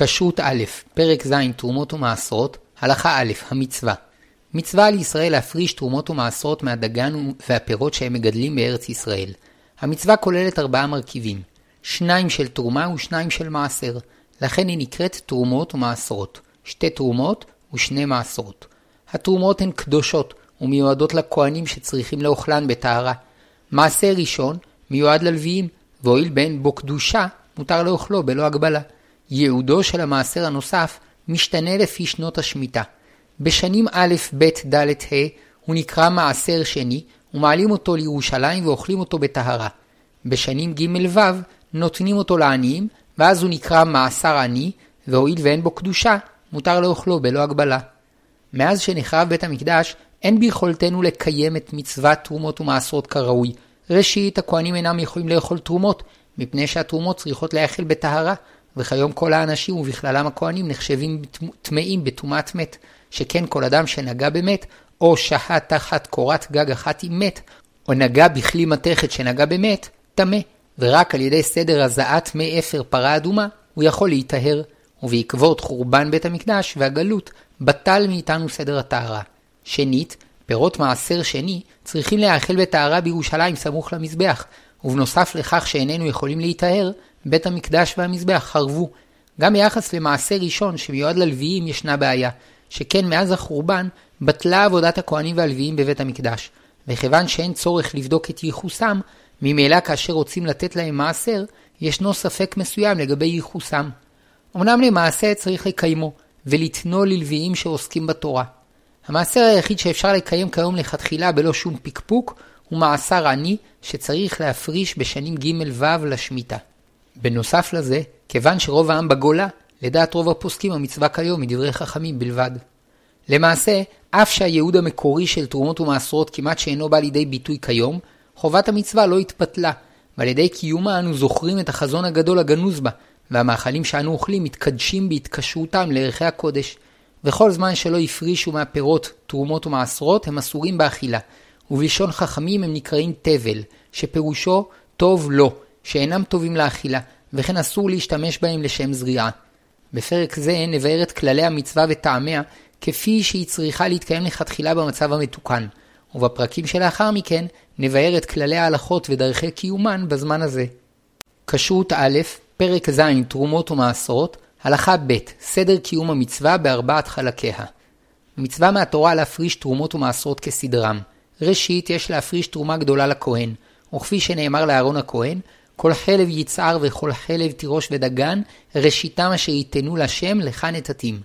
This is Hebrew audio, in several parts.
כשרות א', פרק ז', תרומות ומעשרות, הלכה א', המצווה. מצווה על ישראל להפריש תרומות ומעשרות מהדגן והפירות שהם מגדלים בארץ ישראל. המצווה כוללת ארבעה מרכיבים, שניים של תרומה ושניים של מעשר, לכן היא נקראת תרומות ומעשרות, שתי תרומות ושני מעשרות. התרומות הן קדושות ומיועדות לכהנים שצריכים לאוכלן בטהרה. מעשר ראשון מיועד ללוויים, והואיל ואין בו קדושה, מותר לאוכלו בלא הגבלה. ייעודו של המעשר הנוסף משתנה לפי שנות השמיטה. בשנים א', ב', ד', ה' הוא נקרא מעשר שני, ומעלים אותו לירושלים ואוכלים אותו בטהרה. בשנים ג' ו' נותנים אותו לעניים, ואז הוא נקרא מעשר עני, והואיל ואין בו קדושה, מותר לאוכלו בלא הגבלה. מאז שנחרב בית המקדש, אין ביכולתנו לקיים את מצוות תרומות ומעשרות כראוי. ראשית, הכהנים אינם יכולים לאכול תרומות, מפני שהתרומות צריכות להיאכל בטהרה, וכיום כל האנשים ובכללם הכהנים נחשבים טמאים בטומאת מת, שכן כל אדם שנגע במת, או שהה תחת קורת גג אחת עם מת, או נגע בכלי מתכת שנגע במת, טמא, ורק על ידי סדר הזעת מי אפר פרה אדומה, הוא יכול להיטהר, ובעקבות חורבן בית המקדש והגלות, בטל מאיתנו סדר הטהרה. שנית, פירות מעשר שני צריכים להיאכל בטהרה בירושלים סמוך למזבח, ובנוסף לכך שאיננו יכולים להיטהר, בית המקדש והמזבח חרבו. גם ביחס למעשה ראשון שמיועד ללוויים ישנה בעיה, שכן מאז החורבן בטלה עבודת הכהנים והלוויים בבית המקדש, וכיוון שאין צורך לבדוק את ייחוסם, ממילא כאשר רוצים לתת להם מעשר, ישנו ספק מסוים לגבי ייחוסם. אמנם למעשה צריך לקיימו, ולתנו ללוויים שעוסקים בתורה. המעשר היחיד שאפשר לקיים כיום לכתחילה בלא שום פקפוק, הוא מעשר עני שצריך להפריש בשנים ג' ו' לשמיטה. בנוסף לזה, כיוון שרוב העם בגולה, לדעת רוב הפוסקים המצווה כיום מדברי חכמים בלבד. למעשה, אף שהייעוד המקורי של תרומות ומעשרות כמעט שאינו בא לידי ביטוי כיום, חובת המצווה לא התפתלה, ועל ידי קיומה אנו זוכרים את החזון הגדול הגנוז בה, והמאכלים שאנו אוכלים מתקדשים בהתקשרותם לערכי הקודש. וכל זמן שלא הפרישו מהפירות תרומות ומעשרות, הם אסורים באכילה, ובלשון חכמים הם נקראים תבל, שפירושו טוב לא, שאינם טובים לאכילה, וכן אסור להשתמש בהם לשם זריעה. בפרק זה נבהר את כללי המצווה וטעמיה, כפי שהיא צריכה להתקיים לכתחילה במצב המתוקן, ובפרקים שלאחר מכן נבהר את כללי ההלכות ודרכי קיומן בזמן הזה. כשרות א', פרק ז', תרומות ומעשרות, הלכה ב', סדר קיום המצווה בארבעת חלקיה. מצווה מהתורה להפריש תרומות ומעשרות כסדרם. ראשית, יש להפריש תרומה גדולה לכהן, וכפי שנאמר לאהרון הכהן, כל חלב יצער וכל חלב תירוש ודגן, ראשיתם אשר ייתנו לשם לך נתתים.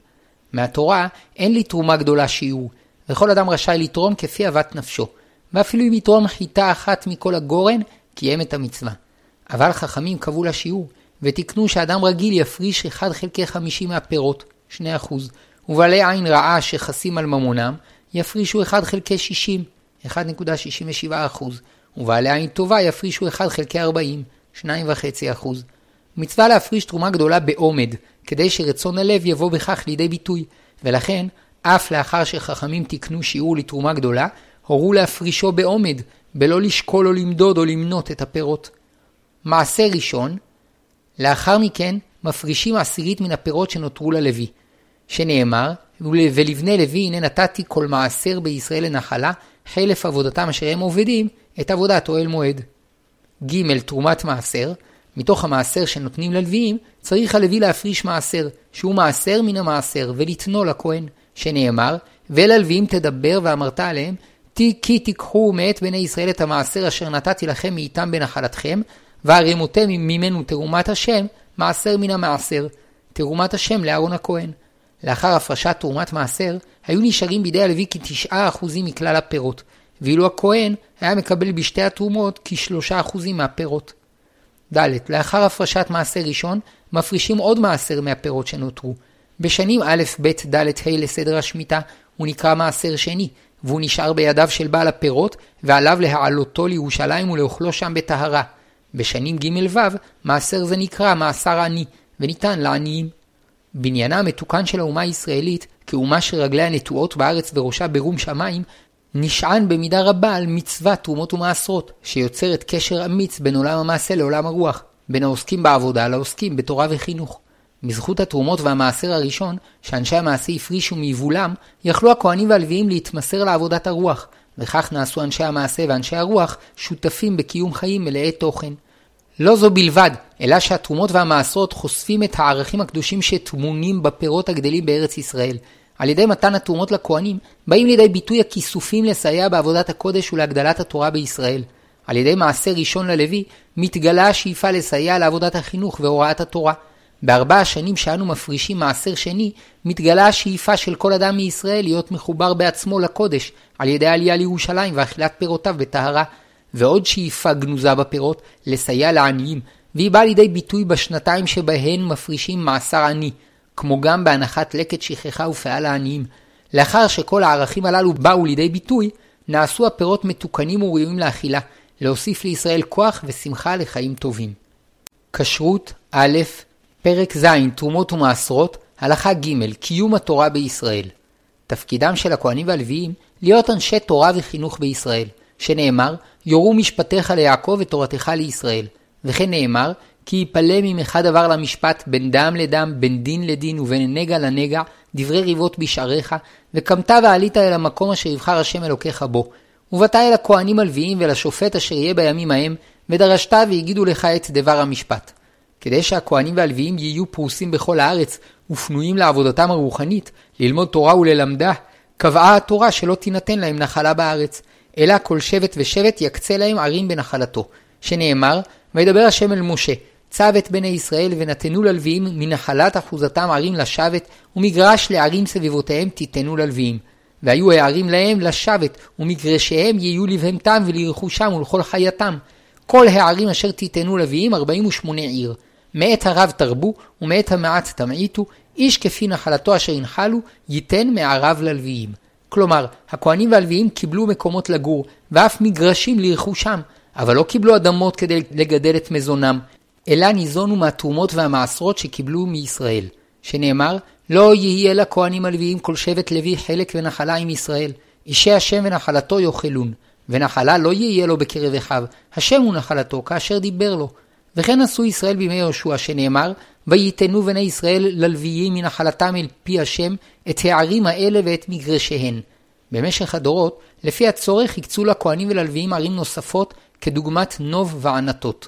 מהתורה אין לי תרומה גדולה שיעור, וכל אדם רשאי לתרום כפי אהבת נפשו, ואפילו אם יתרום חיטה אחת מכל הגורן, קיים את המצווה. אבל חכמים קבעו לה שיעור, ותקנו שאדם רגיל יפריש 1 חלקי 50 מהפירות, 2%, ובעלי עין רעה שחסים על ממונם, יפרישו 1 חלקי 60, 1.67%, ובעלי עין טובה יפרישו 1 חלקי 40, 2.5%. מצווה להפריש תרומה גדולה בעומד, כדי שרצון הלב יבוא בכך לידי ביטוי, ולכן, אף לאחר שחכמים תיקנו שיעור לתרומה גדולה, הורו להפרישו בעומד, בלא לשקול או למדוד או למנות את הפירות. מעשה ראשון, לאחר מכן מפרישים עשירית מן הפירות שנותרו ללוי, שנאמר, ולבני לוי הנה נתתי כל מעשר בישראל לנחלה, חלף עבודתם אשר הם עובדים, את עבודת אוהל מועד. ג. תרומת מעשר, מתוך המעשר שנותנים ללוויים, צריך הלוי להפריש מעשר, שהוא מעשר מן המעשר, ולתנו לכהן, שנאמר, וללוויים תדבר ואמרת עליהם, כי תיקחו מאת בני ישראל את המעשר אשר נתתי לכם מאיתם בנחלתכם, והרימותם ממנו תרומת השם, מעשר מן המעשר, תרומת השם לאהרון הכהן. לאחר הפרשת תרומת מעשר, היו נשארים בידי הלוי כתשעה אחוזים מכלל הפירות, ואילו הכהן היה מקבל בשתי התרומות כשלושה אחוזים מהפירות. ד. לאחר הפרשת מעשר ראשון, מפרישים עוד מעשר מהפירות שנותרו. בשנים א', ב', ד', ה' לסדר השמיטה, הוא נקרא מעשר שני, והוא נשאר בידיו של בעל הפירות, ועליו להעלותו לירושלים ולאוכלו שם בטהרה. בשנים ג' ו', מעשר זה נקרא מעשר עני, וניתן לעניים. בניינה המתוקן של האומה הישראלית, כאומה שרגליה נטועות בארץ וראשה ברום שמיים, נשען במידה רבה על מצוות תרומות ומעשרות, שיוצרת קשר אמיץ בין עולם המעשה לעולם הרוח, בין העוסקים בעבודה לעוסקים בתורה וחינוך. בזכות התרומות והמעשר הראשון, שאנשי המעשה הפרישו מיבולם, יכלו הכהנים והלוויים להתמסר לעבודת הרוח, וכך נעשו אנשי המעשה ואנשי הרוח שותפים בקיום חיים מלאי תוכן. לא זו בלבד, אלא שהתרומות והמעשרות חושפים את הערכים הקדושים שטמונים בפירות הגדלים בארץ ישראל. על ידי מתן התרומות לכהנים, באים לידי ביטוי הכיסופים לסייע בעבודת הקודש ולהגדלת התורה בישראל. על ידי מעשה ראשון ללוי, מתגלה השאיפה לסייע לעבודת החינוך והוראת התורה. בארבע השנים שאנו מפרישים מעשר שני, מתגלה השאיפה של כל אדם מישראל להיות מחובר בעצמו לקודש, על ידי עלייה לירושלים ואכילת פירותיו בטהרה. ועוד שאיפה גנוזה בפירות, לסייע לעניים, והיא באה לידי ביטוי בשנתיים שבהן מפרישים מעשר עני, כמו גם בהנחת לקט שכחה ופאה לעניים. לאחר שכל הערכים הללו באו לידי ביטוי, נעשו הפירות מתוקנים וראויים לאכילה, להוסיף לישראל כוח ושמחה לחיים טובים. כשרות א', פרק ז', תרומות ומעשרות, הלכה ג', קיום התורה בישראל. תפקידם של הכהנים והלוויים להיות אנשי תורה וחינוך בישראל, שנאמר, יורו משפטיך ליעקב ותורתך לישראל. וכן נאמר, כי יפלא ממך דבר למשפט בין דם לדם, בין דין לדין ובין נגע לנגע, דברי ריבות בשעריך, וקמת ועלית אל המקום אשר יבחר השם אלוקיך בו. ובאת אל הכהנים הלוויים ולשופט אשר יהיה בימים ההם, ודרשת והגידו לך את דבר המשפט. כדי שהכהנים והלוויים יהיו פרוסים בכל הארץ, ופנויים לעבודתם הרוחנית, ללמוד תורה וללמדה, קבעה התורה שלא תינתן להם נחלה בארץ, אלא כל שבט ושבט יקצה להם ערים בנחלתו. שנאמר, וידבר השם אל משה, צב את בני ישראל ונתנו ללוויים מנחלת אחוזתם ערים לשבת, ומגרש לערים סביבותיהם תיתנו ללוויים. והיו הערים להם לשבת, ומגרשיהם יהיו לבהמתם ולרכושם ולכל חייתם. כל הערים אשר תיתנו לוויים ארבעים ושמונה עיר. מאת הרב תרבו, ומאת המעט תמעיטו, איש כפי נחלתו אשר ינחלו, ייתן מערב ללוויים. כלומר, הכהנים והלוויים קיבלו מקומות לגור, ואף מגרשים לרכושם, אבל לא קיבלו אדמות כדי לגדל את מזונם, אלא ניזונו מהתרומות והמעשרות שקיבלו מישראל. שנאמר, לא יהיה לכהנים הלוויים כל שבט לוי חלק ונחלה עם ישראל. אישי השם ונחלתו יאכלון, ונחלה לא יהיה לו בקרב אחיו, השם הוא נחלתו כאשר דיבר לו. וכן עשו ישראל בימי יהושע, שנאמר, וייתנו בני ישראל ללוויים מנחלתם אל פי השם את הערים האלה ואת מגרשיהן. במשך הדורות, לפי הצורך הקצו לכהנים וללוויים ערים נוספות כדוגמת נוב וענתות.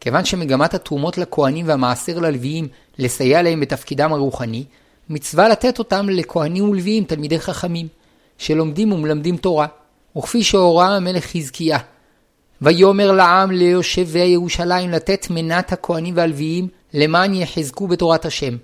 כיוון שמגמת התרומות לכהנים והמעשר ללוויים לסייע להם בתפקידם הרוחני, מצווה לתת אותם לכהנים ולוויים תלמידי חכמים, שלומדים ומלמדים תורה, וכפי שהורה המלך חזקיה, ויאמר לעם ליושבי ירושלים לתת מנת הכהנים והלוויים למען יחזקו בתורת השם.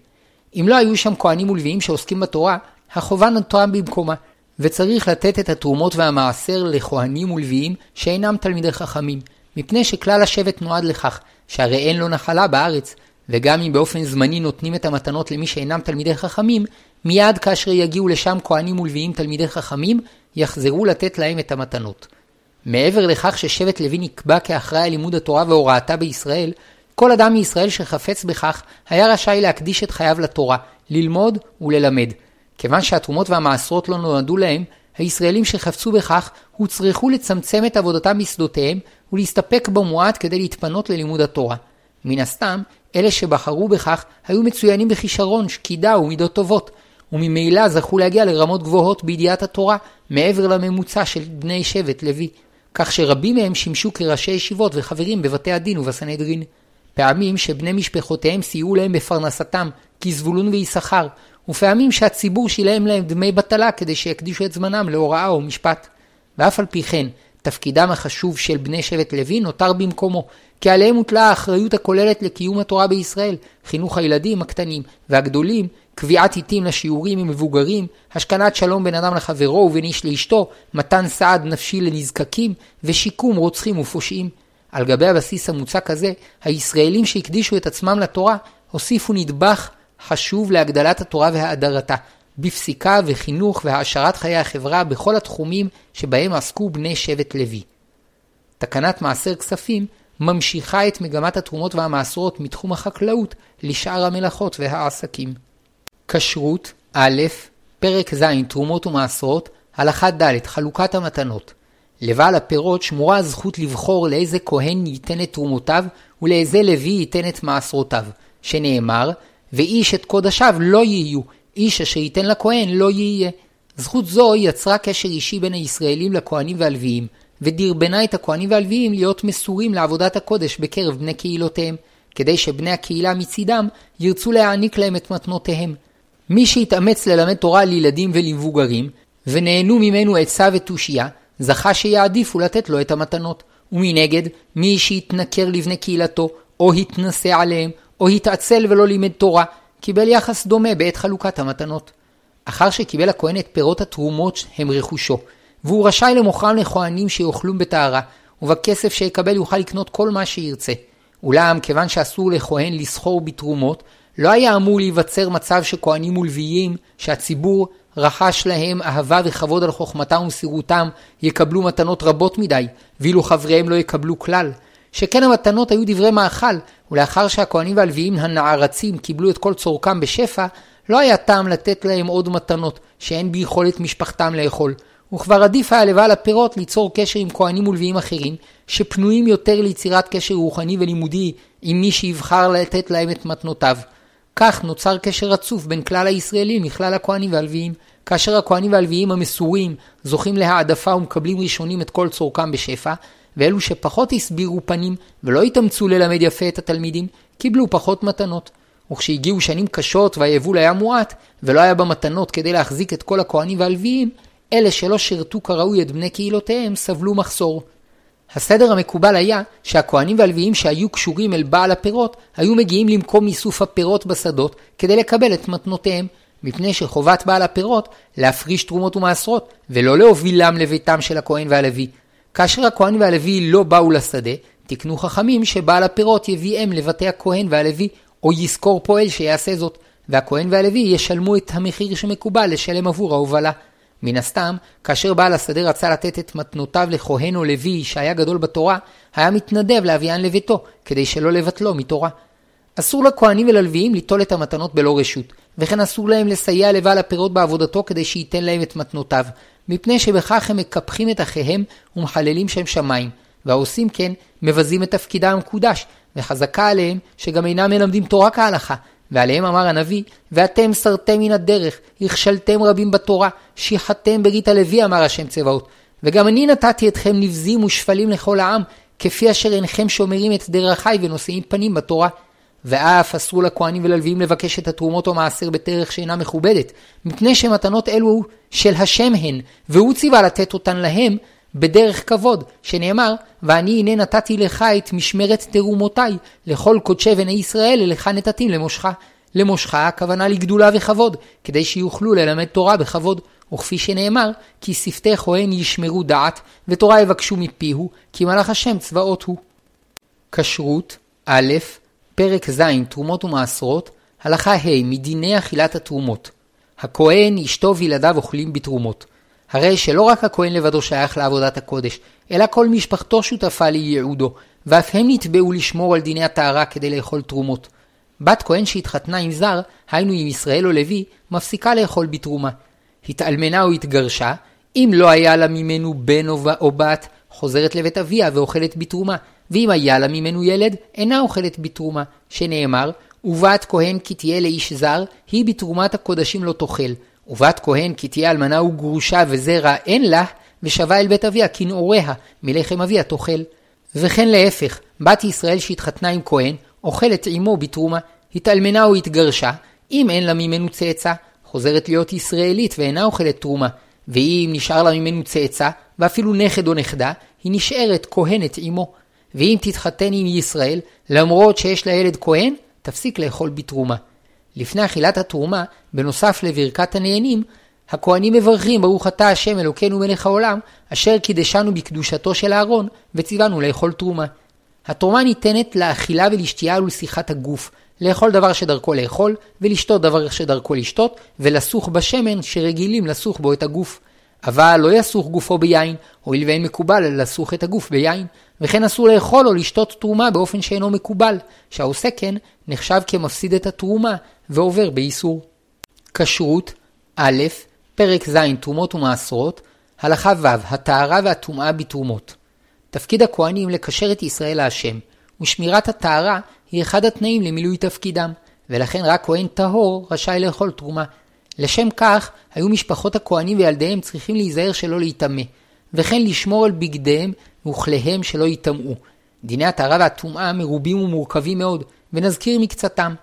אם לא היו שם כהנים ולוויים שעוסקים בתורה, החובה נותרה במקומה, וצריך לתת את התרומות והמעשר לכהנים ולוויים שאינם תלמידי חכמים, מפני שכלל השבט נועד לכך, שהרי אין לו נחלה בארץ, וגם אם באופן זמני נותנים את המתנות למי שאינם תלמידי חכמים, מיד כאשר יגיעו לשם כהנים ולוויים תלמידי חכמים, יחזרו לתת להם את המתנות. מעבר לכך ששבט לוי נקבע כאחראי על לימוד התורה והוראתה בישראל, כל אדם מישראל שחפץ בכך היה רשאי להקדיש את חייו לתורה, ללמוד וללמד. כיוון שהתרומות והמעשרות לא נועדו להם, הישראלים שחפצו בכך הוצרכו לצמצם את עבודתם בשדותיהם ולהסתפק במועט כדי להתפנות ללימוד התורה. מן הסתם, אלה שבחרו בכך היו מצוינים בכישרון, שקידה ומידות טובות, וממילא זכו להגיע לרמות גבוהות בידיעת התורה, מעבר לממוצע של בני שבט לוי. כך שרבים מהם שימשו כראשי ישיבות וחברים בבתי הדין ובסנהדרין. פעמים שבני משפחותיהם סייעו להם בפרנסתם, כזבולון ויששכר, ופעמים שהציבור שילם להם דמי בטלה כדי שיקדישו את זמנם להוראה או משפט. ואף על פי כן, תפקידם החשוב של בני שבט לוי נותר במקומו, כי עליהם הוטלה האחריות הכוללת לקיום התורה בישראל, חינוך הילדים הקטנים והגדולים, קביעת עיתים לשיעורים עם מבוגרים, השכנת שלום בין אדם לחברו ובין איש לאשתו, מתן סעד נפשי לנזקקים, ושיקום רוצחים ופושעים. על גבי הבסיס המוצק הזה, הישראלים שהקדישו את עצמם לתורה, הוסיפו נדבך חשוב להגדלת התורה והאדרתה, בפסיקה וחינוך והעשרת חיי החברה בכל התחומים שבהם עסקו בני שבט לוי. תקנת מעשר כספים ממשיכה את מגמת התרומות והמעשרות מתחום החקלאות לשאר המלאכות והעסקים. כשרות א', פרק ז', תרומות ומעשרות, הלכה ד', חלוקת המתנות. לבעל הפירות שמורה הזכות לבחור לאיזה כהן ייתן את תרומותיו ולאיזה לוי ייתן את מעשרותיו, שנאמר, ואיש את קודשיו לא יהיו, איש אשר ייתן לכהן לא יהיה. זכות זו יצרה קשר אישי בין הישראלים לכהנים והלוויים, ודרבנה את הכהנים והלוויים להיות מסורים לעבודת הקודש בקרב בני קהילותיהם, כדי שבני הקהילה מצידם ירצו להעניק להם את מתנותיהם. מי שהתאמץ ללמד תורה לילדים ולמבוגרים, ונהנו ממנו עצה ותושייה, זכה שיעדיפו לתת לו את המתנות. ומנגד, מי שהתנכר לבני קהילתו, או התנשא עליהם, או התעצל ולא לימד תורה, קיבל יחס דומה בעת חלוקת המתנות. אחר שקיבל הכהן את פירות התרומות הם רכושו, והוא רשאי למוכרם לכהנים שיאכלום בטהרה, ובכסף שיקבל יוכל לקנות כל מה שירצה. אולם, כיוון שאסור לכהן לסחור בתרומות, לא היה אמור להיווצר מצב שכהנים ולוויים, שהציבור רחש להם אהבה וכבוד על חוכמתם ומסירותם, יקבלו מתנות רבות מדי, ואילו חבריהם לא יקבלו כלל. שכן המתנות היו דברי מאכל, ולאחר שהכהנים והלוויים הנערצים קיבלו את כל צורכם בשפע, לא היה טעם לתת להם עוד מתנות, שאין ביכולת משפחתם לאכול. וכבר עדיף היה לבעל הפירות ליצור קשר עם כהנים ולוויים אחרים, שפנויים יותר ליצירת קשר רוחני ולימודי עם מי שיבחר לתת להם את מתנותיו. כך נוצר קשר רצוף בין כלל הישראלים לכלל הכהנים והלוויים, כאשר הכהנים והלוויים המסורים זוכים להעדפה ומקבלים ראשונים את כל צורכם בשפע, ואלו שפחות הסבירו פנים ולא התאמצו ללמד יפה את התלמידים, קיבלו פחות מתנות. וכשהגיעו שנים קשות והיבול היה מועט, ולא היה במתנות כדי להחזיק את כל הכהנים והלוויים, אלה שלא שירתו כראוי את בני קהילותיהם סבלו מחסור. הסדר המקובל היה שהכהנים והלוויים שהיו קשורים אל בעל הפירות, היו מגיעים למקום איסוף הפירות בשדות כדי לקבל את מתנותיהם, מפני שחובת בעל הפירות להפריש תרומות ומעשרות, ולא להובילם לביתם של הכהן והלוי. כאשר הכהן והלוי לא באו לשדה, תקנו חכמים שבעל הפירות יביאם לבתי הכהן והלוי, או יזכור פועל שיעשה זאת, והכהן והלוי ישלמו את המחיר שמקובל לשלם עבור ההובלה. מן הסתם, כאשר בעל השדה רצה לתת את מתנותיו לכהן או לוי שהיה גדול בתורה, היה מתנדב להביאן לביתו, כדי שלא לבטלו מתורה. אסור לכהנים וללוויים ליטול את המתנות בלא רשות, וכן אסור להם לסייע לבעל הפירות בעבודתו כדי שייתן להם את מתנותיו, מפני שבכך הם מקפחים את אחיהם ומחללים שם שמיים, והעושים כן מבזים את תפקידם המקודש, וחזקה עליהם שגם אינם מלמדים תורה כהלכה, ועליהם אמר הנביא, ואתם סרתם מן הדרך, הכשלתם רבים בתורה, שיחתם ברית הלוי אמר השם צבאות. וגם אני נתתי אתכם נבזים ושפלים לכל העם, כפי אשר אינכם שומרים את דרכי ונושאים פנים בתורה. ואף אסרו לכהנים וללוויים לבקש את התרומות או מעשר בדרך שאינה מכובדת, מפני שמתנות אלו של השם הן, והוא ציווה לתת אותן להם בדרך כבוד, שנאמר, ואני הנה נתתי לך את משמרת תרומותיי, לכל קודשי בני ישראל, לך נתתים למושכה. למושכה הכוונה לגדולה וכבוד, כדי שיוכלו ללמד תורה בכבוד. וכפי שנאמר, כי שפתי כהן ישמרו דעת, ותורה יבקשו מפיהו, כי מלאך השם צבאות הוא. כשרות, א', פרק ז', תרומות ומעשרות, הלכה ה', מדיני אכילת התרומות. הכהן, אשתו וילדיו אוכלים בתרומות. הרי שלא רק הכהן לבדו שייך לעבודת הקודש, אלא כל משפחתו שותפה לייעודו, ואף הם נתבעו לשמור על דיני הטהרה כדי לאכול תרומות. בת כהן שהתחתנה עם זר, היינו עם ישראל או לוי, מפסיקה לאכול בתרומה. התאלמנה או התגרשה, אם לא היה לה ממנו בן או בת, חוזרת לבית אביה ואוכלת בתרומה, ואם היה לה ממנו ילד, אינה אוכלת בתרומה, שנאמר, ובת כהן כי תהיה לאיש זר, היא בתרומת הקודשים לא תאכל. ובת כהן כי תהיה אלמנה וגרושה וזרע אין לה, ושבה אל בית אביה כנעוריה, מלחם אביה תאכל. וכן להפך, בת ישראל שהתחתנה עם כהן, אוכלת עמו בתרומה, התאלמנה או התגרשה, אם אין לה ממנו צאצא, חוזרת להיות ישראלית ואינה אוכלת תרומה, ואם נשאר לה ממנו צאצא, ואפילו נכד או נכדה, היא נשארת כהנת עמו. ואם תתחתן עם ישראל, למרות שיש לה ילד כהן, תפסיק לאכול בתרומה. לפני אכילת התרומה, בנוסף לברכת הנהנים, הכהנים מברכים ברוך אתה השם אלוקינו מלך העולם, אשר קידשנו בקדושתו של אהרון, וציוונו לאכול תרומה. התרומה ניתנת לאכילה ולשתייה ולשיחת הגוף, לאכול דבר שדרכו לאכול, ולשתות דבר שדרכו לשתות, ולסוך בשמן שרגילים לסוך בו את הגוף. אבל לא יסוך גופו ביין, הואיל ואין מקובל לסוך את הגוף ביין, וכן אסור לאכול או לשתות תרומה באופן שאינו מקובל, שהעושה כן נחשב כמפסיד את התרומה ועובר באיסור. כשרות א', פרק ז' תרומות ומעשרות, הלכה ו' הטהרה והטומאה בתרומות. תפקיד הכהנים לקשר את ישראל להשם, ושמירת הטהרה היא אחד התנאים למילוי תפקידם, ולכן רק כהן טהור רשאי לאכול תרומה. לשם כך, היו משפחות הכהנים וילדיהם צריכים להיזהר שלא להיטמא, וכן לשמור על בגדיהם וכליהם שלא ייטמאו. דיני הטהרה והטומאה מרובים ומורכבים מאוד, ונזכיר מקצתם.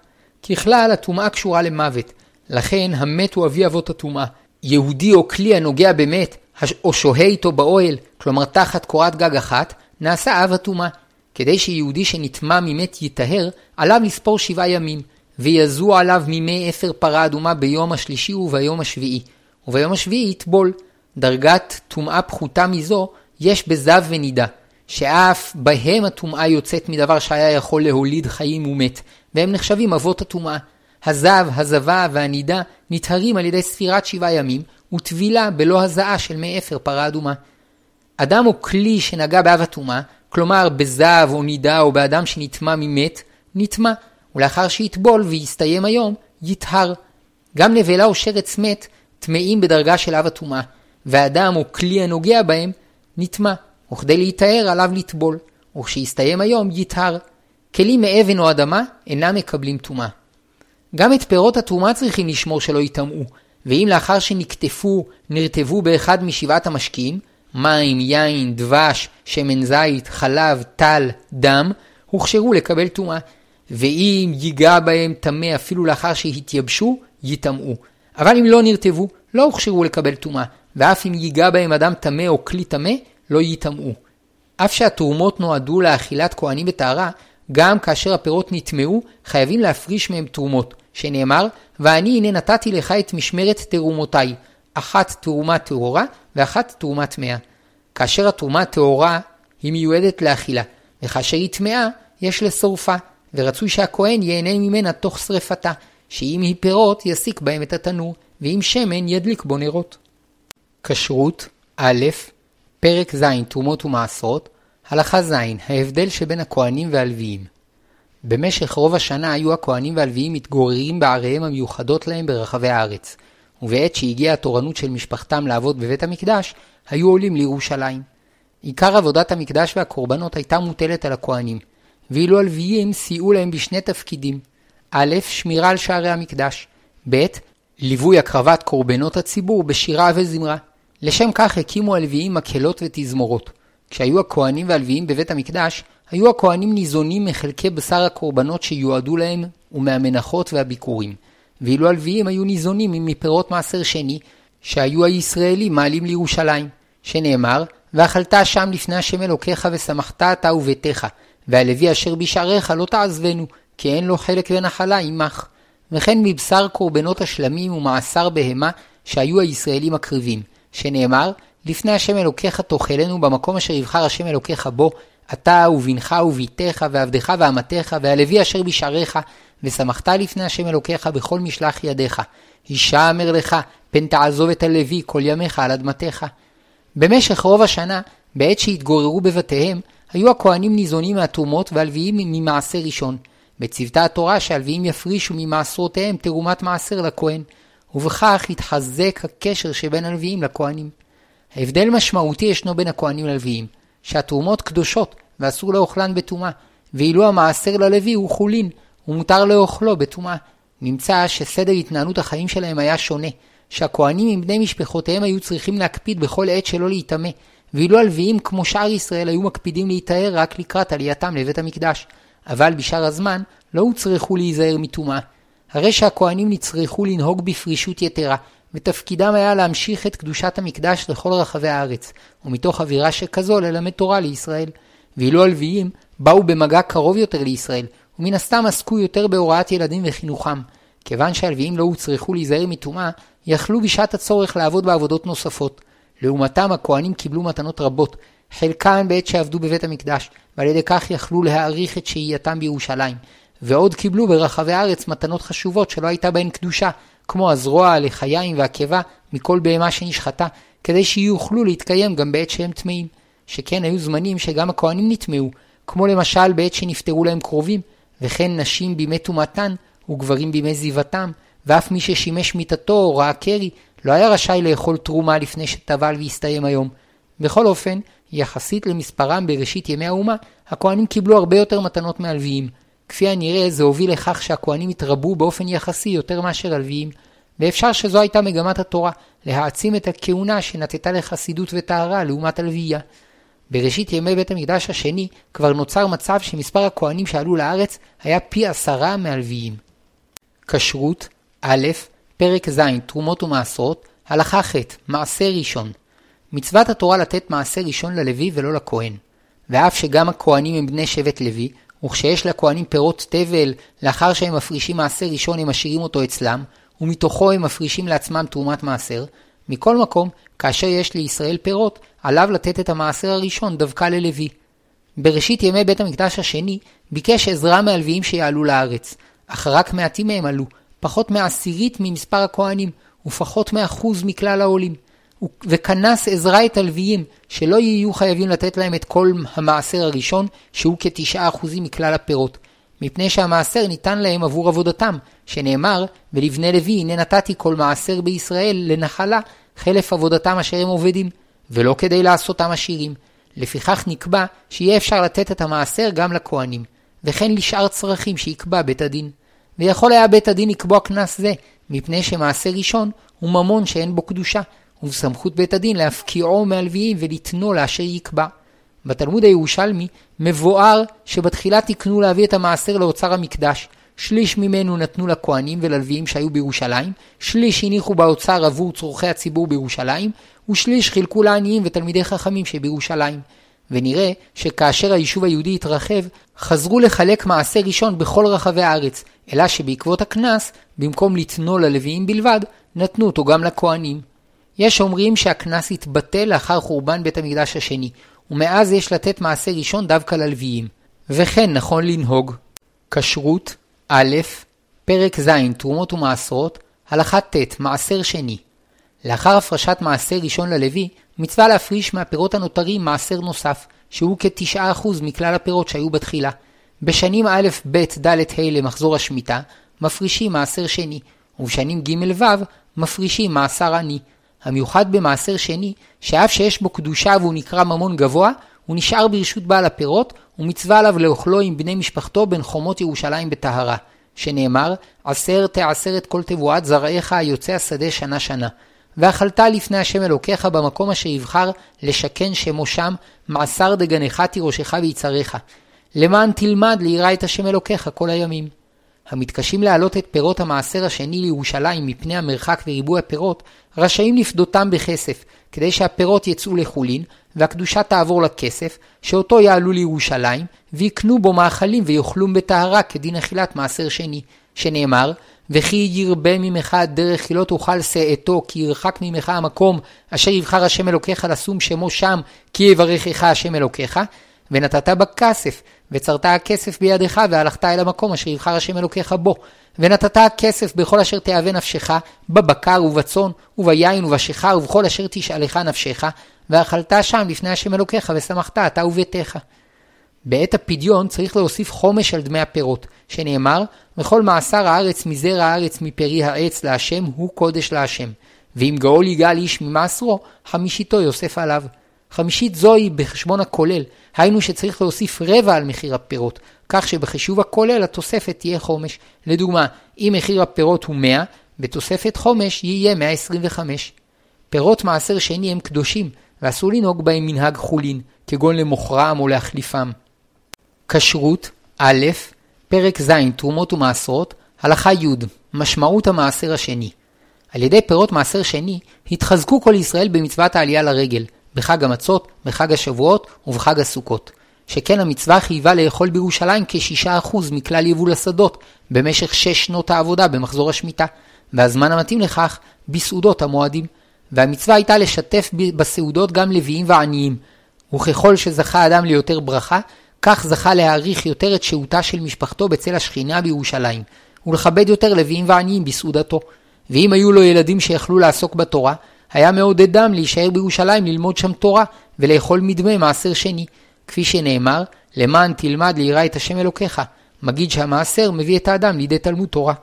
ככלל, הטומאה קשורה למוות, לכן המת הוא אבי אבות הטומאה. יהודי או כלי הנוגע במת, או שוהה איתו באוהל, כלומר תחת קורת גג אחת, נעשה אב הטומאה. כדי שיהודי שנטמע ממת ייטהר, עליו לספור שבעה ימים, ויזו עליו מימי אפר פרה אדומה ביום השלישי וביום השביעי, וביום השביעי יטבול. דרגת טומאה פחותה מזו יש בזב ונידה, שאף בהם הטומאה יוצאת מדבר שהיה יכול להוליד חיים ומת, והם נחשבים אבות הטומאה. הזב, הזבה והנידה נטהרים על ידי ספירת שבעה ימים, וטבילה בלא הזעה של מי אפר פרה אדומה. אדם או כלי שנגע באב הטומאה, כלומר בזב או נידה או באדם שנטמע ממת, נטמע, ולאחר שיטבול ויסתיים היום, יטהר. גם נבלה או שרץ מת טמאים בדרגה של אב הטומאה, ואדם או כלי הנוגע בהם נטמע, וכדי להיטהר עליו לטבול, וכשיסתיים היום יטהר. כלים מאבן או אדמה אינם מקבלים טומאה. גם את פירות הטומאה צריכים לשמור שלא ייטמאו, ואם לאחר שנקטפו, נרטבו באחד משבעת המשקיעים, מים, יין, דבש, שמן זית, חלב, טל, דם, הוכשרו לקבל טומאה. ואם ייגע בהם טמא אפילו לאחר שהתייבשו, ייטמאו. אבל אם לא נרטבו, לא הוכשרו לקבל טומאה, ואף אם ייגע בהם אדם טמא או כלי טמא, לא ייטמאו. אף שהתרומות נועדו לאכילת כהנים בטהרה, גם כאשר הפירות נטמאו, חייבים להפריש מהם תרומות, שנאמר, ואני הנה נתתי לך את משמרת תרומותיי, אחת תרומה טהורה ואחת תרומה טמאה. כאשר התרומה טהורה היא מיועדת לאכילה, וכאשר היא טמאה, יש לשורפה, ורצוי שהכהן ייהנה ממנה תוך שרפתה, שאם היא פירות יסיק בהם את התנור, ואם שמן ידליק בו נרות. כשרות א', פרק ז' תרומות ומעשרות, הלכה ז' ההבדל שבין הכהנים והלוויים. במשך רוב השנה היו הכהנים והלוויים מתגוררים בעריהם המיוחדות להם ברחבי הארץ, ובעת שהגיעה התורנות של משפחתם לעבוד בבית המקדש, היו עולים לירושלים. עיקר עבודת המקדש והקורבנות הייתה מוטלת על הכהנים, ואילו הלוויים סייעו להם בשני תפקידים א', שמירה על שערי המקדש, ב', ליווי הקרבת קורבנות הציבור בשירה וזמרה. לשם כך הקימו הלוויים מקהלות ותזמורות. כשהיו הכהנים והלוויים בבית המקדש, היו הכהנים ניזונים מחלקי בשר הקורבנות שיועדו להם ומהמנחות והביקורים, ואילו הלוויים היו ניזונים מפירות מעשר שני, שהיו הישראלים מעלים לירושלים, שנאמר, ואכלת שם לפני השם אלוקיך ושמחת אתה וביתך, והלוי אשר בשעריך לא תעזבנו, כי אין לו חלק ונחלה עמך. וכן מבשר קורבנות השלמים ומעשר בהמה שהיו הישראלים מקריבים, שנאמר, לפני השם אלוקיך תאכלנו במקום אשר יבחר השם אלוקיך בו, אתה ובנך וביתך ועבדך ואמתך והלוי אשר בשעריך, ושמחת לפני השם אלוקיך בכל משלח ידיך. אישה אמר לך, פן תעזוב את הלוי כל ימיך על אדמתך. במשך רוב השנה, בעת שהתגוררו בבתיהם, היו הכהנים ניזונים מהתרומות והלוויים ממעשר ראשון. בצוותה התורה שהלוויים יפרישו ממעשרותיהם תרומת מעשר לכהן, ובכך התחזק הקשר שבין הלוויים לכהנים. ההבדל משמעותי ישנו בין הכהנים ללוויים, שהתרומות קדושות ואסור לאוכלן בטומאה, ואילו המעשר ללוי הוא חולין, ומותר לאוכלו בטומאה. נמצא שסדר התנהלות החיים שלהם היה שונה, שהכהנים עם בני משפחותיהם היו צריכים להקפיד בכל עת שלא להיטמא, ואילו הלוויים כמו שאר ישראל היו מקפידים להיטהר רק לקראת עלייתם לבית המקדש, אבל בשאר הזמן לא הוצרכו להיזהר מטומאה. הרי שהכהנים נצרכו לנהוג בפרישות יתרה, ותפקידם היה להמשיך את קדושת המקדש לכל רחבי הארץ, ומתוך אווירה שכזו ללמד תורה לישראל. ואילו הלוויים באו במגע קרוב יותר לישראל, ומן הסתם עסקו יותר בהוראת ילדים וחינוכם. כיוון שהלוויים לא הוצרכו להיזהר מטומאה, יכלו בשעת הצורך לעבוד בעבודות נוספות. לעומתם הכהנים קיבלו מתנות רבות, חלקן בעת שעבדו בבית המקדש, ועל ידי כך יכלו להעריך את שהייתם בירושלים. ועוד קיבלו ברחבי הארץ מתנות חשובות שלא הייתה בהן קדושה, כמו הזרוע, הלחיים והקיבה מכל בהמה שנשחטה, כדי שיוכלו להתקיים גם בעת שהם טמאים. שכן היו זמנים שגם הכהנים נטמאו, כמו למשל בעת שנפטרו להם קרובים, וכן נשים בימי טומאתן וגברים בימי זיבתם, ואף מי ששימש מיתתו או ראה קרי, לא היה רשאי לאכול תרומה לפני שטבל והסתיים היום. בכל אופן, יחסית למספרם בראשית ימי האומה, הכהנים קיבלו הרבה יותר מתנות מהלוויים. כפי הנראה זה הוביל לכך שהכהנים התרבו באופן יחסי יותר מאשר הלוויים, ואפשר שזו הייתה מגמת התורה, להעצים את הכהונה שנטטה לחסידות וטהרה לעומת הלוויה. בראשית ימי בית המקדש השני כבר נוצר מצב שמספר הכהנים שעלו לארץ היה פי עשרה מהלוויים. כשרות, א', פרק ז', תרומות ומעשרות, הלכה ח', מעשר ראשון. מצוות התורה לתת מעשר ראשון ללוי ולא לכהן. ואף שגם הכהנים הם בני שבט לוי, וכשיש לכהנים פירות תבל, לאחר שהם מפרישים מעשר ראשון הם משאירים אותו אצלם, ומתוכו הם מפרישים לעצמם תרומת מעשר, מכל מקום, כאשר יש לישראל פירות, עליו לתת את המעשר הראשון דווקא ללוי. בראשית ימי בית המקדש השני, ביקש עזרה מהלוויים שיעלו לארץ, אך רק מעטים מהם עלו, פחות מעשירית ממספר הכהנים, ופחות מאחוז מכלל העולים. וכנס עזרה את הלוויים, שלא יהיו חייבים לתת להם את כל המעשר הראשון, שהוא כתשעה אחוזים מכלל הפירות. מפני שהמעשר ניתן להם עבור עבודתם, שנאמר, ולבני לוי הנה נתתי כל מעשר בישראל לנחלה, חלף עבודתם אשר הם עובדים, ולא כדי לעשותם עשירים. לפיכך נקבע שיהיה אפשר לתת את המעשר גם לכהנים, וכן לשאר צרכים שיקבע בית הדין. ויכול היה בית הדין לקבוע קנס זה, מפני שמעשר ראשון הוא ממון שאין בו קדושה, ובסמכות בית הדין להפקיעו מהלוויים ולתנו לאשר יקבע. בתלמוד הירושלמי מבואר שבתחילה תקנו להביא את המעשר לאוצר המקדש, שליש ממנו נתנו לכהנים וללוויים שהיו בירושלים, שליש הניחו באוצר עבור צורכי הציבור בירושלים, ושליש חילקו לעניים ותלמידי חכמים שבירושלים. ונראה שכאשר היישוב היהודי התרחב, חזרו לחלק מעשר ראשון בכל רחבי הארץ, אלא שבעקבות הקנס, במקום לתנו ללוויים בלבד, נתנו אותו גם לכהנים. יש אומרים שהקנס התבטל לאחר חורבן בית המקדש השני, ומאז יש לתת מעשר ראשון דווקא ללוויים. וכן נכון לנהוג. כשרות, א', פרק ז', תרומות ומעשרות, הלכה ט', מעשר שני. לאחר הפרשת מעשר ראשון ללוי, מצווה להפריש מהפירות הנותרים מעשר נוסף, שהוא כ-9% מכלל הפירות שהיו בתחילה. בשנים א', ב', ד', ה' למחזור השמיטה, מפרישים מעשר שני, ובשנים ג', ו', מפרישים מעשר עני. המיוחד במעשר שני, שאף שיש בו קדושה והוא נקרא ממון גבוה, הוא נשאר ברשות בעל הפירות, ומצווה עליו לאוכלו עם בני משפחתו בין חומות ירושלים בטהרה. שנאמר, עשר תעשרת כל תבואת זרעיך היוצא השדה שנה שנה. ואכלת לפני השם אלוקיך במקום אשר יבחר לשכן שמו שם, מעשר דגנך תירושך ויצריך. למען תלמד ליראה את השם אלוקיך כל הימים. המתקשים להעלות את פירות המעשר השני לירושלים מפני המרחק וריבוי הפירות, רשאים לפדותם בכסף, כדי שהפירות יצאו לחולין, והקדושה תעבור לכסף, שאותו יעלו לירושלים, ויקנו בו מאכלים ויאכלום בטהרה כדין אכילת מעשר שני, שנאמר, וכי ירבה ממך דרך כי לא תאכל שאתו, כי ירחק ממך המקום אשר יבחר השם אלוקיך לשום שמו שם, כי יברכך השם אלוקיך, ונתת בכסף, וצרת הכסף בידך, והלכת אל המקום אשר יבחר השם אלוקיך בו. ונתת הכסף בכל אשר תאווה נפשך, בבקר ובצאן, וביין ובשיכר, ובכל אשר תשאלך נפשך, ואכלת שם לפני השם אלוקיך, ושמחת אתה וביתך. בעת הפדיון צריך להוסיף חומש על דמי הפירות, שנאמר, וכל מעשר הארץ מזרע הארץ מפרי העץ להשם, הוא קודש להשם. ואם גאול יגאל איש ממעשרו, חמישיתו יוסף עליו. חמישית זוהי בחשבון הכולל, היינו שצריך להוסיף רבע על מחיר הפירות, כך שבחישוב הכולל התוספת תהיה חומש. לדוגמה, אם מחיר הפירות הוא 100, בתוספת חומש יהיה 125. פירות מעשר שני הם קדושים, ואסור לנהוג בהם מנהג חולין, כגון למוכרם או להחליפם. כשרות, א', פרק ז', תרומות ומעשרות, הלכה י', משמעות המעשר השני. על ידי פירות מעשר שני, התחזקו כל ישראל במצוות העלייה לרגל, בחג המצות, בחג השבועות ובחג הסוכות. שכן המצווה חייבה לאכול בירושלים כ-6% מכלל יבול השדות במשך 6 שנות העבודה במחזור השמיטה, והזמן המתאים לכך בסעודות המועדים. והמצווה הייתה לשתף בסעודות גם לוויים ועניים, וככל שזכה אדם ליותר ברכה, כך זכה להעריך יותר את שהותה של משפחתו בצל השכינה בירושלים, ולכבד יותר לוויים ועניים בסעודתו. ואם היו לו ילדים שיכלו לעסוק בתורה, היה מעודדם להישאר בירושלים ללמוד שם תורה, ולאכול מדמה מעשר שני. כפי שנאמר, למען תלמד ליראה את השם אלוקיך, מגיד שהמעשר מביא את האדם לידי תלמוד תורה.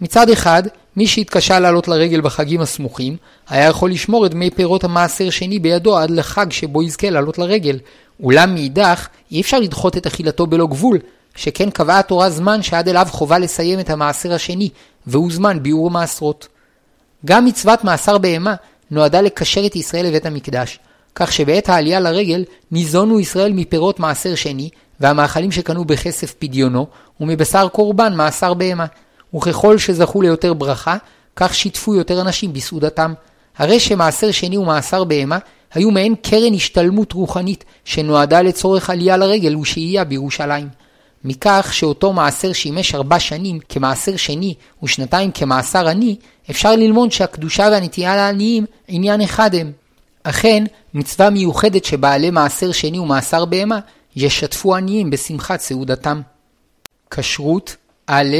מצד אחד, מי שהתקשה לעלות לרגל בחגים הסמוכים, היה יכול לשמור את דמי פירות המעשר שני בידו עד לחג שבו יזכה לעלות לרגל. אולם מאידך, אי אפשר לדחות את אכילתו בלא גבול, שכן קבעה התורה זמן שעד אליו חובה לסיים את המעשר השני, והוא זמן ביאור מעשרות. גם מצוות מאסר בהמה נועדה לקשר את ישראל לבית המקדש, כך שבעת העלייה לרגל ניזונו ישראל מפירות מעשר שני, והמאכלים שקנו בכסף פדיונו, ומבשר קורבן מאסר בהמה. וככל שזכו ליותר ברכה, כך שיתפו יותר אנשים בסעודתם. הרי שמעשר שני ומעשר בהמה היו מעין קרן השתלמות רוחנית שנועדה לצורך עלייה לרגל ושהייה בירושלים. מכך שאותו מעשר שימש ארבע שנים כמעשר שני ושנתיים כמעשר עני, אפשר ללמוד שהקדושה והנטייה לעניים עניין אחד הם. אכן, מצווה מיוחדת שבעלי מעשר שני ומעשר בהמה ישתפו עניים בשמחת סעודתם. כשרות א',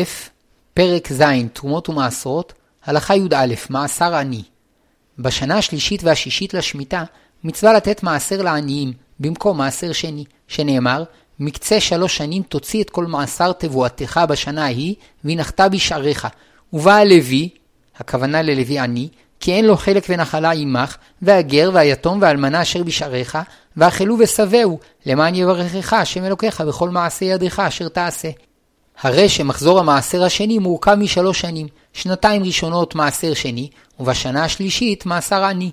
פרק ז', תרומות ומעשרות, הלכה י"א, מעשר עני. בשנה השלישית והשישית לשמיטה, מצווה לתת מעשר לעניים, במקום מעשר שני, שנאמר, מקצה שלוש שנים תוציא את כל מעשר תבואתך בשנה ההיא, והנחת בשעריך. ובא הלוי, הכוונה ללוי עני, כי אין לו חלק ונחלה עמך, והגר והיתום והאלמנה אשר בשעריך, ואכלו ושבעו, למען יברכך השם אלוקיך בכל מעשה ידך אשר תעשה. הרי שמחזור המעשר השני מורכב משלוש שנים, שנתיים ראשונות מעשר שני, ובשנה השלישית מעשר עני.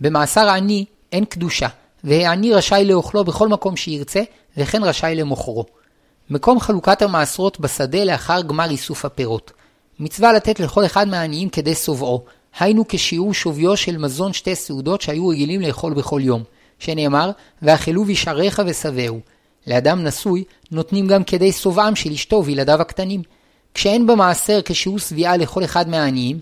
במעשר עני אין קדושה, והעני רשאי לאוכלו בכל מקום שירצה, וכן רשאי למוכרו. מקום חלוקת המעשרות בשדה לאחר גמר איסוף הפירות. מצווה לתת לכל אחד מהעניים כדי שובעו, היינו כשיעור שוויו של מזון שתי סעודות שהיו רגילים לאכול בכל יום, שנאמר, ואכלו בשעריך ושבעו. לאדם נשוי נותנים גם כדי שובעם של אשתו וילדיו הקטנים. כשאין במעשר כשיעור שביעה לכל אחד מהעניים,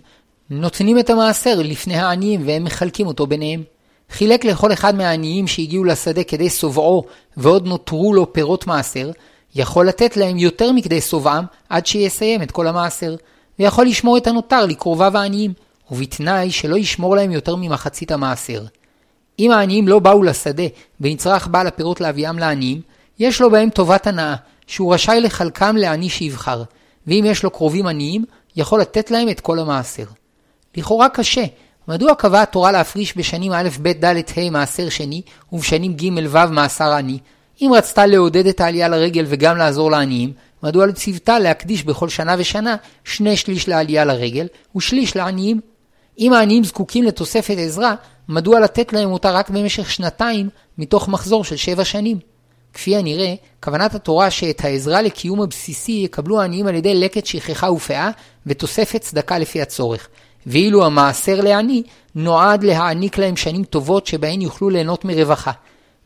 נותנים את המעשר לפני העניים והם מחלקים אותו ביניהם. חילק לכל אחד מהעניים שהגיעו לשדה כדי שובעו ועוד נותרו לו פירות מעשר, יכול לתת להם יותר מכדי שובעם עד שיסיים את כל המעשר, ויכול לשמור את הנותר לקרוביו העניים, ובתנאי שלא ישמור להם יותר ממחצית המעשר. אם העניים לא באו לשדה ונצרך בעל הפירות להביאם לעניים, יש לו בהם טובת הנאה, שהוא רשאי לחלקם לעני שיבחר, ואם יש לו קרובים עניים, יכול לתת להם את כל המעשר. לכאורה קשה, מדוע קבעה התורה להפריש בשנים א', ב', ד', ה' מעשר שני, ובשנים ג', ו' מעשר עני? אם רצתה לעודד את העלייה לרגל וגם לעזור לעניים, מדוע לצוותה להקדיש בכל שנה ושנה שני שליש לעלייה לרגל ושליש לעניים? אם העניים זקוקים לתוספת עזרה, מדוע לתת להם אותה רק במשך שנתיים מתוך מחזור של שבע שנים? כפי הנראה, כוונת התורה שאת העזרה לקיום הבסיסי יקבלו העניים על ידי לקט שכחה ופאה ותוספת צדקה לפי הצורך, ואילו המעשר לעני נועד להעניק להם שנים טובות שבהן יוכלו ליהנות מרווחה.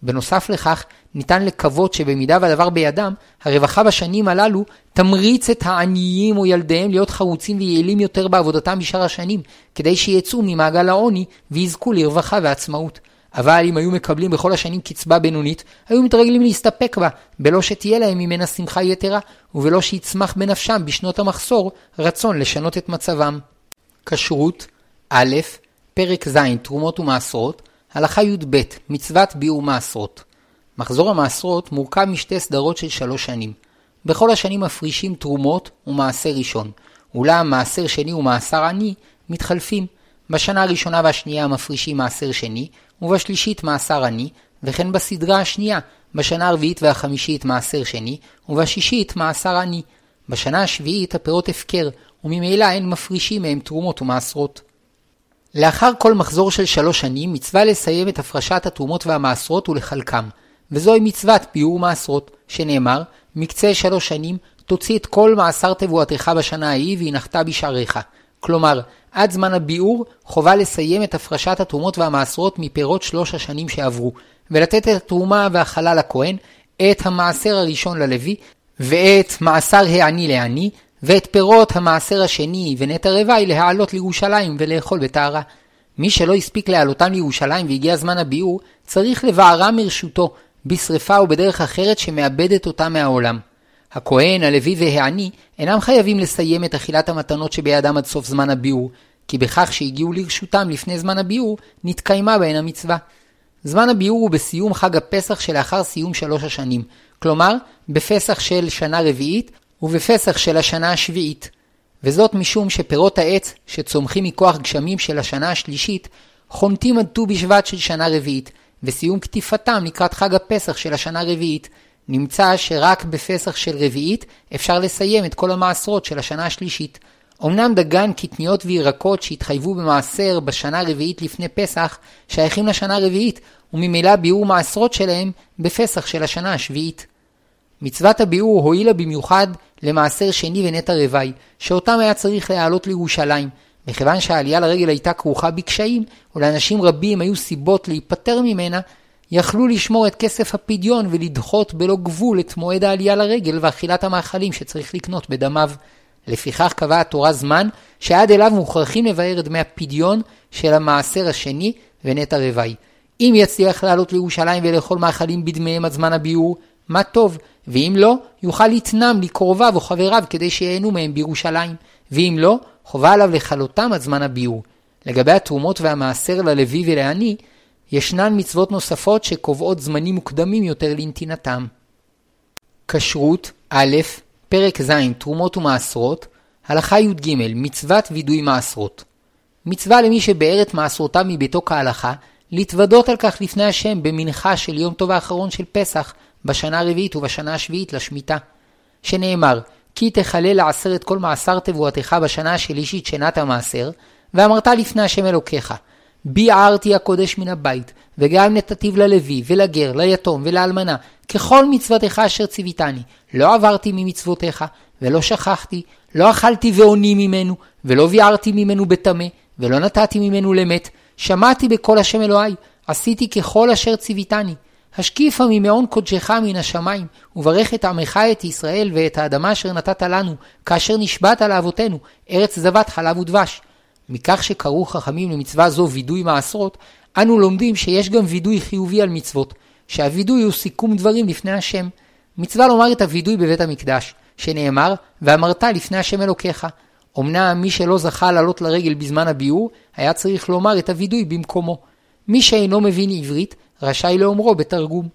בנוסף לכך, ניתן לקוות שבמידה והדבר בידם, הרווחה בשנים הללו תמריץ את העניים או ילדיהם להיות חרוצים ויעילים יותר בעבודתם בשאר השנים, כדי שיצאו ממעגל העוני ויזכו לרווחה ועצמאות. אבל אם היו מקבלים בכל השנים קצבה בינונית, היו מתרגלים להסתפק בה, בלא שתהיה להם ממנה שמחה יתרה, ובלא שיצמח בנפשם בשנות המחסור רצון לשנות את מצבם. כשרות א', פרק ז', תרומות ומעשרות, הלכה י"ב, מצוות ביאור מעשרות. מחזור המעשרות מורכב משתי סדרות של שלוש שנים. בכל השנים מפרישים תרומות ומעשר ראשון, אולם מעשר שני ומעשר עני מתחלפים. בשנה הראשונה והשנייה מפרישים מעשר שני, ובשלישית מעשר עני, וכן בסדרה השנייה, בשנה הרביעית והחמישית מעשר שני, ובשישית מעשר עני. בשנה השביעית הפירות הפקר, וממילא אין מפרישים מהם תרומות ומעשרות. לאחר כל מחזור של שלוש שנים, מצווה לסיים את הפרשת התרומות והמעשרות ולחלקם, וזוהי מצוות ביאור מעשרות, שנאמר, מקצה שלוש שנים תוציא את כל מעשר תבואתך בשנה ההיא והנחת בשעריך. כלומר, עד זמן הביאור חובה לסיים את הפרשת התרומות והמעשרות מפירות שלוש השנים שעברו, ולתת את התרומה והחלה לכהן, את המעשר הראשון ללוי, ואת מעשר העני לעני, ואת פירות המעשר השני ונטע רוואי להעלות לירושלים ולאכול בטהרה. מי שלא הספיק להעלותם לירושלים והגיע זמן הביאור, צריך לבערם מרשותו, בשרפה או בדרך אחרת שמאבדת אותם מהעולם. הכהן, הלוי והעני אינם חייבים לסיים את אכילת המתנות שבידם עד סוף זמן הביאור, כי בכך שהגיעו לרשותם לפני זמן הביאור, נתקיימה בהן המצווה. זמן הביאור הוא בסיום חג הפסח שלאחר סיום שלוש השנים, כלומר, בפסח של שנה רביעית ובפסח של השנה השביעית. וזאת משום שפירות העץ שצומחים מכוח גשמים של השנה השלישית, חונטים עד ט"ו בשבט של שנה רביעית, וסיום קטיפתם לקראת חג הפסח של השנה הרביעית, נמצא שרק בפסח של רביעית אפשר לסיים את כל המעשרות של השנה השלישית. אמנם דגן, קטניות וירקות שהתחייבו במעשר בשנה הרביעית לפני פסח, שייכים לשנה הרביעית, וממילא ביאור מעשרות שלהם בפסח של השנה השביעית. מצוות הביאור הועילה במיוחד למעשר שני ונטע רווי, שאותם היה צריך להעלות לירושלים, מכיוון שהעלייה לרגל הייתה כרוכה בקשיים, ולאנשים רבים היו סיבות להיפטר ממנה, יכלו לשמור את כסף הפדיון ולדחות בלא גבול את מועד העלייה לרגל ואכילת המאכלים שצריך לקנות בדמיו. לפיכך קבעה התורה זמן שעד אליו מוכרחים לבאר את דמי הפדיון של המעשר השני ונטע רווי. אם יצליח לעלות לירושלים ולאכול מאכלים בדמיהם עד זמן הביאור, מה טוב, ואם לא, יוכל לתנם לקרוביו או חבריו כדי שיהנו מהם בירושלים, ואם לא, חובה עליו לכלותם עד זמן הביאור. לגבי התרומות והמעשר ללוי ולעני, ישנן מצוות נוספות שקובעות זמנים מוקדמים יותר לנתינתם. כשרות א', פרק ז', תרומות ומעשרות, הלכה י"ג, מצוות וידוי מעשרות. מצווה למי שבאר את מעשרותיו מביתו כהלכה, להתוודות על כך לפני השם במנחה של יום טוב האחרון של פסח, בשנה הרביעית ובשנה השביעית לשמיטה. שנאמר, כי תחלל לעשרת כל מעשר תבואתך בשנה השלישית שנת המעשר, ואמרת לפני השם אלוקיך, ביערתי הקודש מן הבית, וגם נתתיו ללוי, ולגר, ליתום ולאלמנה, ככל מצוותיך אשר ציוויתני. לא עברתי ממצוותיך, ולא שכחתי, לא אכלתי ועוני ממנו, ולא ביערתי ממנו בטמא, ולא נתתי ממנו למת. שמעתי בקול השם אלוהי, עשיתי ככל אשר ציוויתני. השקיפה ממעון קודשך מן השמיים, וברך את עמך את ישראל ואת האדמה אשר נתת לנו, כאשר נשבעת לאבותינו, ארץ זבת חלב ודבש. מכך שקראו חכמים למצווה זו וידוי מעשרות, אנו לומדים שיש גם וידוי חיובי על מצוות, שהווידוי הוא סיכום דברים לפני השם. מצווה לומר את הווידוי בבית המקדש, שנאמר, ואמרת לפני השם אלוקיך. אמנם מי שלא זכה לעלות לרגל בזמן הביאור, היה צריך לומר את הווידוי במקומו. מי שאינו מבין עברית, רשאי לאומרו בתרגום.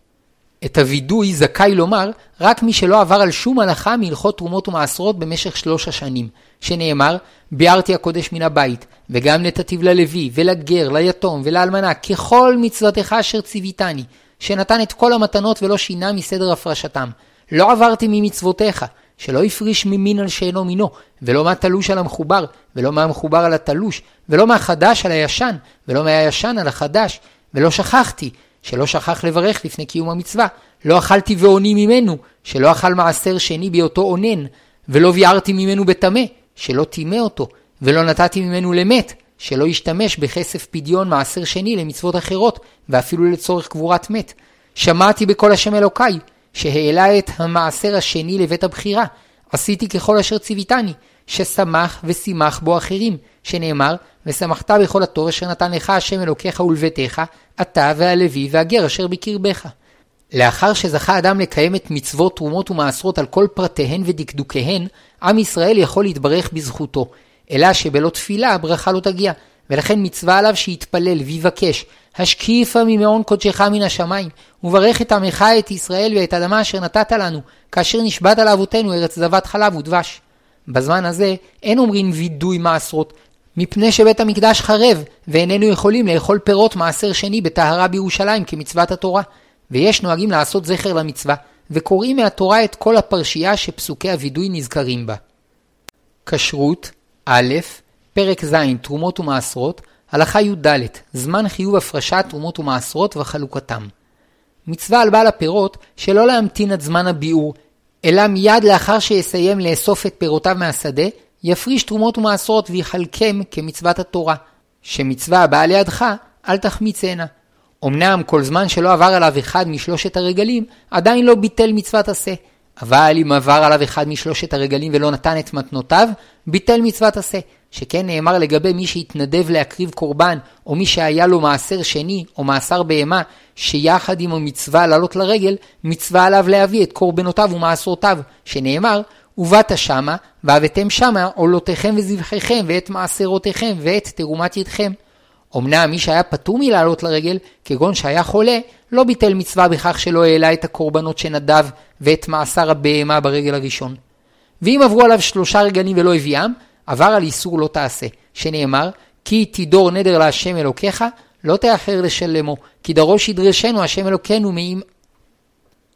את הווידוי זכאי לומר רק מי שלא עבר על שום הלכה מהלכות תרומות ומעשרות במשך שלוש השנים, שנאמר, ביארתי הקודש מן הבית, וגם נתתיו ללוי, ולגר, ליתום, ולאלמנה, ככל מצוותיך אשר ציוויתני, שנתן את כל המתנות ולא שינה מסדר הפרשתם. לא עברתי ממצוותיך, שלא הפריש ממין על שאינו מינו, ולא מהתלוש על המחובר, ולא מהמחובר על התלוש, ולא מהחדש על הישן, ולא מהישן על החדש, ולא שכחתי, שלא שכח לברך לפני קיום המצווה, לא אכלתי ועוני ממנו, שלא אכל מעשר שני בהיותו אונן, ולא ביארתי ממנו בטמא, שלא טימא אותו, ולא נתתי ממנו למת, שלא ישתמש בכסף פדיון מעשר שני למצוות אחרות, ואפילו לצורך קבורת מת. שמעתי בקול השם אלוקיי, שהעלה את המעשר השני לבית הבחירה, עשיתי ככל אשר ציוויתני, ששמח ושימח בו אחרים, שנאמר, ושמחת בכל התור אשר נתן לך השם אלוקיך ולביתך, אתה והלוי והגר אשר בקרבך. לאחר שזכה אדם לקיים את מצוות תרומות ומעשרות על כל פרטיהן ודקדוקיהן, עם ישראל יכול להתברך בזכותו, אלא שבלא תפילה הברכה לא תגיע, ולכן מצווה עליו שיתפלל ויבקש, השקיפה ממעון קודשך מן השמיים, וברך את עמך את ישראל ואת אדמה אשר נתת לנו, כאשר נשבעת לאבותינו ארץ זבת חלב ודבש. בזמן הזה אין אומרים וידוי מעשרות, מפני שבית המקדש חרב, ואיננו יכולים לאכול פירות מעשר שני בטהרה בירושלים כמצוות התורה. ויש נוהגים לעשות זכר למצווה, וקוראים מהתורה את כל הפרשייה שפסוקי הווידוי נזכרים בה. כשרות א', פרק ז', תרומות ומעשרות, הלכה י"ד, זמן חיוב הפרשת תרומות ומעשרות וחלוקתם. מצווה על בעל הפירות שלא להמתין עד זמן הביאור, אלא מיד לאחר שיסיים לאסוף את פירותיו מהשדה, יפריש תרומות ומעשרות ויחלקם כמצוות התורה, שמצווה הבאה לידך, אל תחמיצנה. אמנם כל זמן שלא עבר עליו אחד משלושת הרגלים, עדיין לא ביטל מצוות עשה. אבל אם עבר עליו אחד משלושת הרגלים ולא נתן את מתנותיו, ביטל מצוות עשה. שכן נאמר לגבי מי שהתנדב להקריב קורבן, או מי שהיה לו מעשר שני, או מעשר בהמה, שיחד עם המצווה לעלות לרגל, מצווה עליו להביא את קורבנותיו ומעשרותיו, שנאמר, ובאת שמה, והבאתם שמה עולותיכם וזבחיכם, ואת מעשרותיכם, ואת תרומת ידכם. אמנם מי שהיה פטור מלעלות לרגל, כגון שהיה חולה, לא ביטל מצווה בכך שלא העלה את הקורבנות שנדב ואת מעשר הבהמה ברגל הראשון. ואם עברו עליו שלושה רגלים ולא הביאם, עבר על איסור לא תעשה, שנאמר, כי תדור נדר להשם אלוקיך, לא תאחר לשלמו, כי דרוש ידרשנו השם אלוקינו מעם...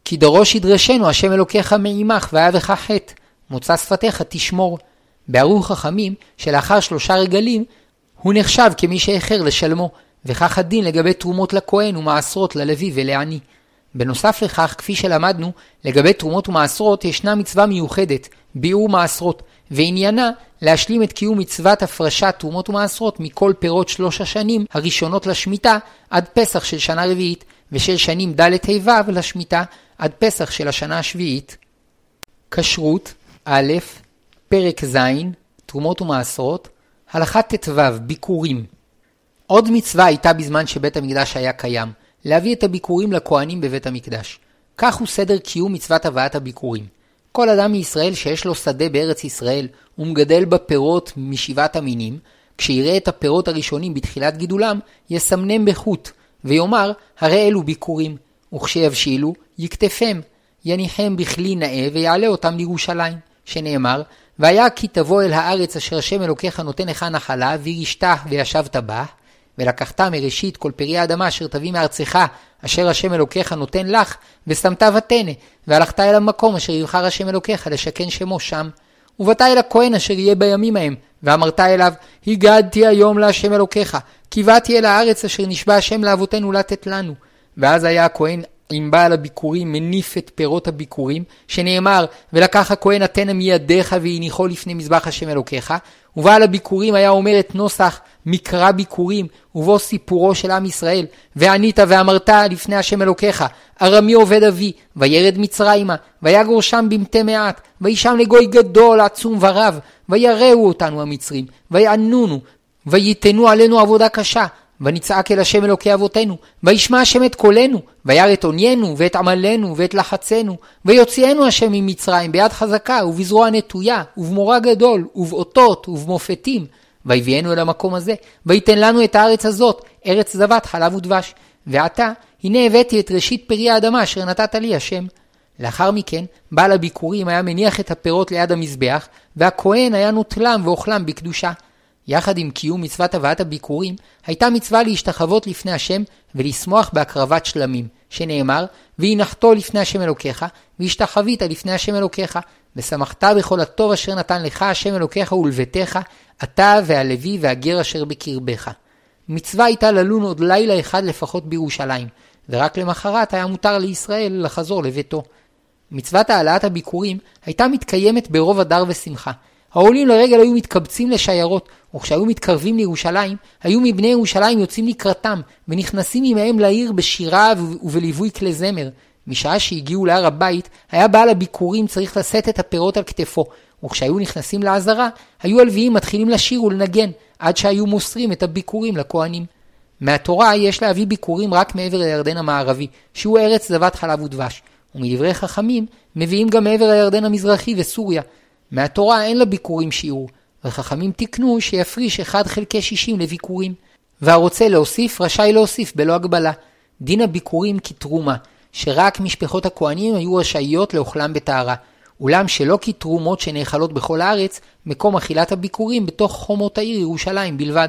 כי דרוש ידרשנו השם אלוקיך מעמך והיה בך חטא, מוצא שפתיך תשמור. בערו חכמים שלאחר שלושה רגלים הוא נחשב כמי שאיחר לשלמו, וכך הדין לגבי תרומות לכהן ומעשרות ללוי ולעני. בנוסף לכך, כפי שלמדנו, לגבי תרומות ומעשרות ישנה מצווה מיוחדת, ביאור מעשרות, ועניינה להשלים את קיום מצוות הפרשת תרומות ומעשרות מכל פירות שלוש השנים הראשונות לשמיטה עד פסח של שנה רביעית, ושל שנים ד' ה' לשמיטה עד פסח של השנה השביעית. כשרות א', פרק ז', תרומות ומעשרות, הלכה ט"ו, ביקורים. עוד מצווה הייתה בזמן שבית המקדש היה קיים, להביא את הביקורים לכהנים בבית המקדש. כך הוא סדר קיום מצוות הבאת הביקורים. כל אדם מישראל שיש לו שדה בארץ ישראל ומגדל בה פירות משבעת המינים, כשיראה את הפירות הראשונים בתחילת גידולם, יסמנם בחוט, ויאמר, הרי אלו ביקורים, וכשיבשילו, יקטפם, יניחם בכלי נאה ויעלה אותם לירושלים, שנאמר, והיה כי תבוא אל הארץ אשר השם אלוקיך נותן לך נחלה, וירשתה וישבת בה, ולקחת מראשית כל פרי האדמה אשר תביא מארצך, אשר השם אלוקיך נותן לך, ושמת ותנא, והלכת אל המקום אשר יבחר השם אלוקיך לשכן שמו שם. ובאת אל הכהן אשר יהיה בימים ההם, ואמרת אליו, הגדתי היום להשם אלוקיך, כי באתי אל הארץ אשר נשבע השם לאבותינו לתת לנו. ואז היה הכהן עם בעל הביקורים מניף את פירות הביקורים, שנאמר, ולקח הכהן התנא מידיך והניחו לפני מזבח השם אלוקיך, ובעל הביקורים היה אומר את נוסח מקרא ביקורים, ובו סיפורו של עם ישראל, וענית ואמרת לפני השם אלוקיך, ארמי עובד אבי, וירד מצרימה, ויגור שם במתי מעט, וישם לגוי גדול, עצום ורב, ויראו אותנו המצרים, ויענונו, וייתנו עלינו עבודה קשה, ונצעק אל השם אלוקי אבותינו, וישמע השם את קולנו, וירא את עוניינו, ואת עמלנו, ואת לחצנו, ויוציאנו השם ממצרים ביד חזקה, ובזרוע נטויה, ובמורא גדול, ובאותות, ובמופתים, ויביאנו אל המקום הזה, ויתן לנו את הארץ הזאת, ארץ זבת חלב ודבש. ועתה, הנה הבאתי את ראשית פרי האדמה אשר נתת לי השם. לאחר מכן, בעל הביקורים היה מניח את הפירות ליד המזבח, והכהן היה נוטלם ואוכלם בקדושה. יחד עם קיום מצוות הבאת הביקורים, הייתה מצווה להשתחוות לפני השם ולשמוח בהקרבת שלמים, שנאמר, והנחתו לפני השם אלוקיך, והשתחווית לפני השם אלוקיך, ושמחת בכל הטוב אשר נתן לך השם אלוקיך ולביתך, אתה והלוי והגר אשר בקרבך. מצווה הייתה ללון עוד לילה אחד לפחות בירושלים, ורק למחרת היה מותר לישראל לחזור לביתו. מצוות העלאת הביקורים הייתה מתקיימת ברוב הדר ושמחה, העולים לרגל היו מתקבצים לשיירות, וכשהיו מתקרבים לירושלים, היו מבני ירושלים יוצאים לקראתם, ונכנסים עמהם לעיר בשירה ובליווי כלי זמר. משעה שהגיעו להר הבית, היה בעל הביקורים צריך לשאת את הפירות על כתפו, וכשהיו נכנסים לעזרה, היו הלוויים מתחילים לשיר ולנגן, עד שהיו מוסרים את הביקורים לכהנים. מהתורה יש להביא ביקורים רק מעבר לירדן המערבי, שהוא ארץ זבת חלב ודבש, ומדברי חכמים מביאים גם מעבר לירדן המזרחי וסוריה, מהתורה אין לה ביקורים שיעור, וחכמים תיקנו שיפריש 1 חלקי 60 לביקורים. והרוצה להוסיף, רשאי להוסיף בלא הגבלה. דין הביקורים כתרומה, שרק משפחות הכהנים היו רשאיות לאוכלם בטהרה. אולם שלא כתרומות שנאכלות בכל הארץ, מקום אכילת הביקורים בתוך חומות העיר ירושלים בלבד.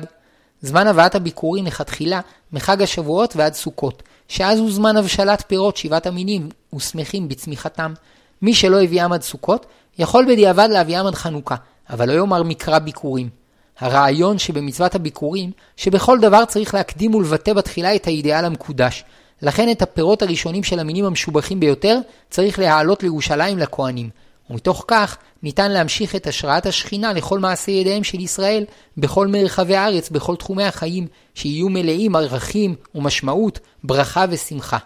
זמן הבאת הביקורים לכתחילה מחג השבועות ועד סוכות, שאז הוא זמן הבשלת פירות שבעת המינים ושמחים בצמיחתם. מי שלא הביאם עד סוכות, יכול בדיעבד להביאם עד חנוכה, אבל לא יאמר מקרא ביקורים. הרעיון שבמצוות הביקורים, שבכל דבר צריך להקדים ולבטא בתחילה את האידיאל המקודש. לכן את הפירות הראשונים של המינים המשובחים ביותר, צריך להעלות לירושלים לכהנים. ומתוך כך ניתן להמשיך את השראת השכינה לכל מעשי ידיהם של ישראל בכל מרחבי הארץ, בכל תחומי החיים, שיהיו מלאים ערכים ומשמעות, ברכה ושמחה.